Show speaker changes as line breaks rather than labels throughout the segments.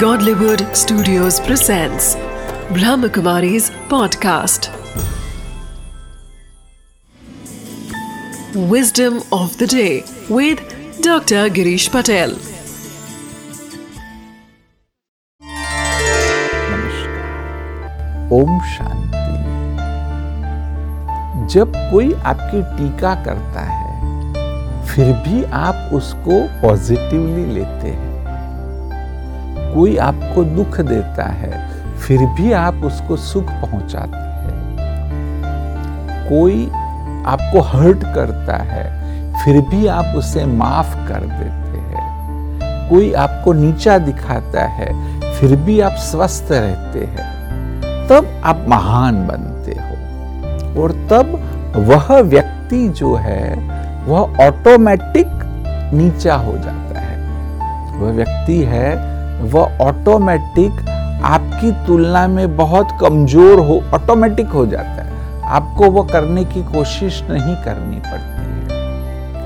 Godlywood Studios presents Brahmakumari's podcast. Wisdom of the day with Dr. Girish Patel.
नमस्कार ओम शांति जब कोई आपकी टीका करता है फिर भी आप उसको पॉजिटिवली लेते हैं कोई आपको दुख देता है, फिर भी आप उसको सुख पहुंचाते हैं। कोई आपको हर्ट करता है, फिर भी आप उसे माफ़ कर देते हैं। कोई आपको नीचा दिखाता है, फिर भी आप स्वस्थ रहते हैं। तब आप महान बनते हो। और तब वह व्यक्ति जो है, वह ऑटोमेटिक नीचा हो जाता है। वह व्यक्ति है वह ऑटोमेटिक आपकी तुलना में बहुत कमज़ोर हो ऑटोमेटिक हो जाता है। आपको वो करने की कोशिश नहीं करनी पड़ती।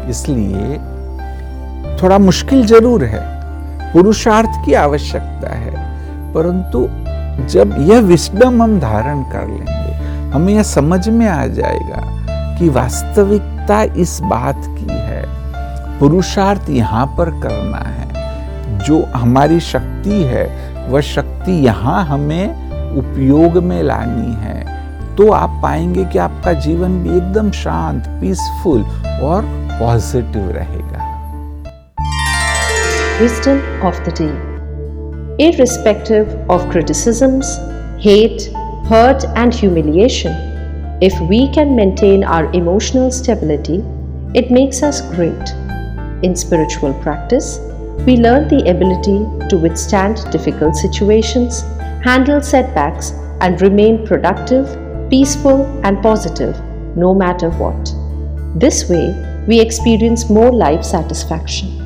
है इसलिए थोड़ा मुश्किल ज़रूर है। पुरुषार्थ की आवश्यकता है। परंतु जब यह विस्डम हम धारण कर लेंगे, हमें यह समझ में आ जाएगा कि वास्तविकता इस बात की है। पुरुषार्थ यहाँ पर करना है। जो हमारी शक्ति है, वह शक्ति यहाँ हमें उपयोग में लानी है। तो आप पाएँगे कि आपका जीवन भी एकदम शांत पीसफुल और पॉजिटिव रहेगा।
Irrespective of criticisms hate hurt and humiliation if we can maintain our emotional stability it makes us great in spiritual practice we learn the ability to withstand difficult situations, handle setbacks, and remain productive, peaceful, and positive no matter what. This way, we experience more life satisfaction.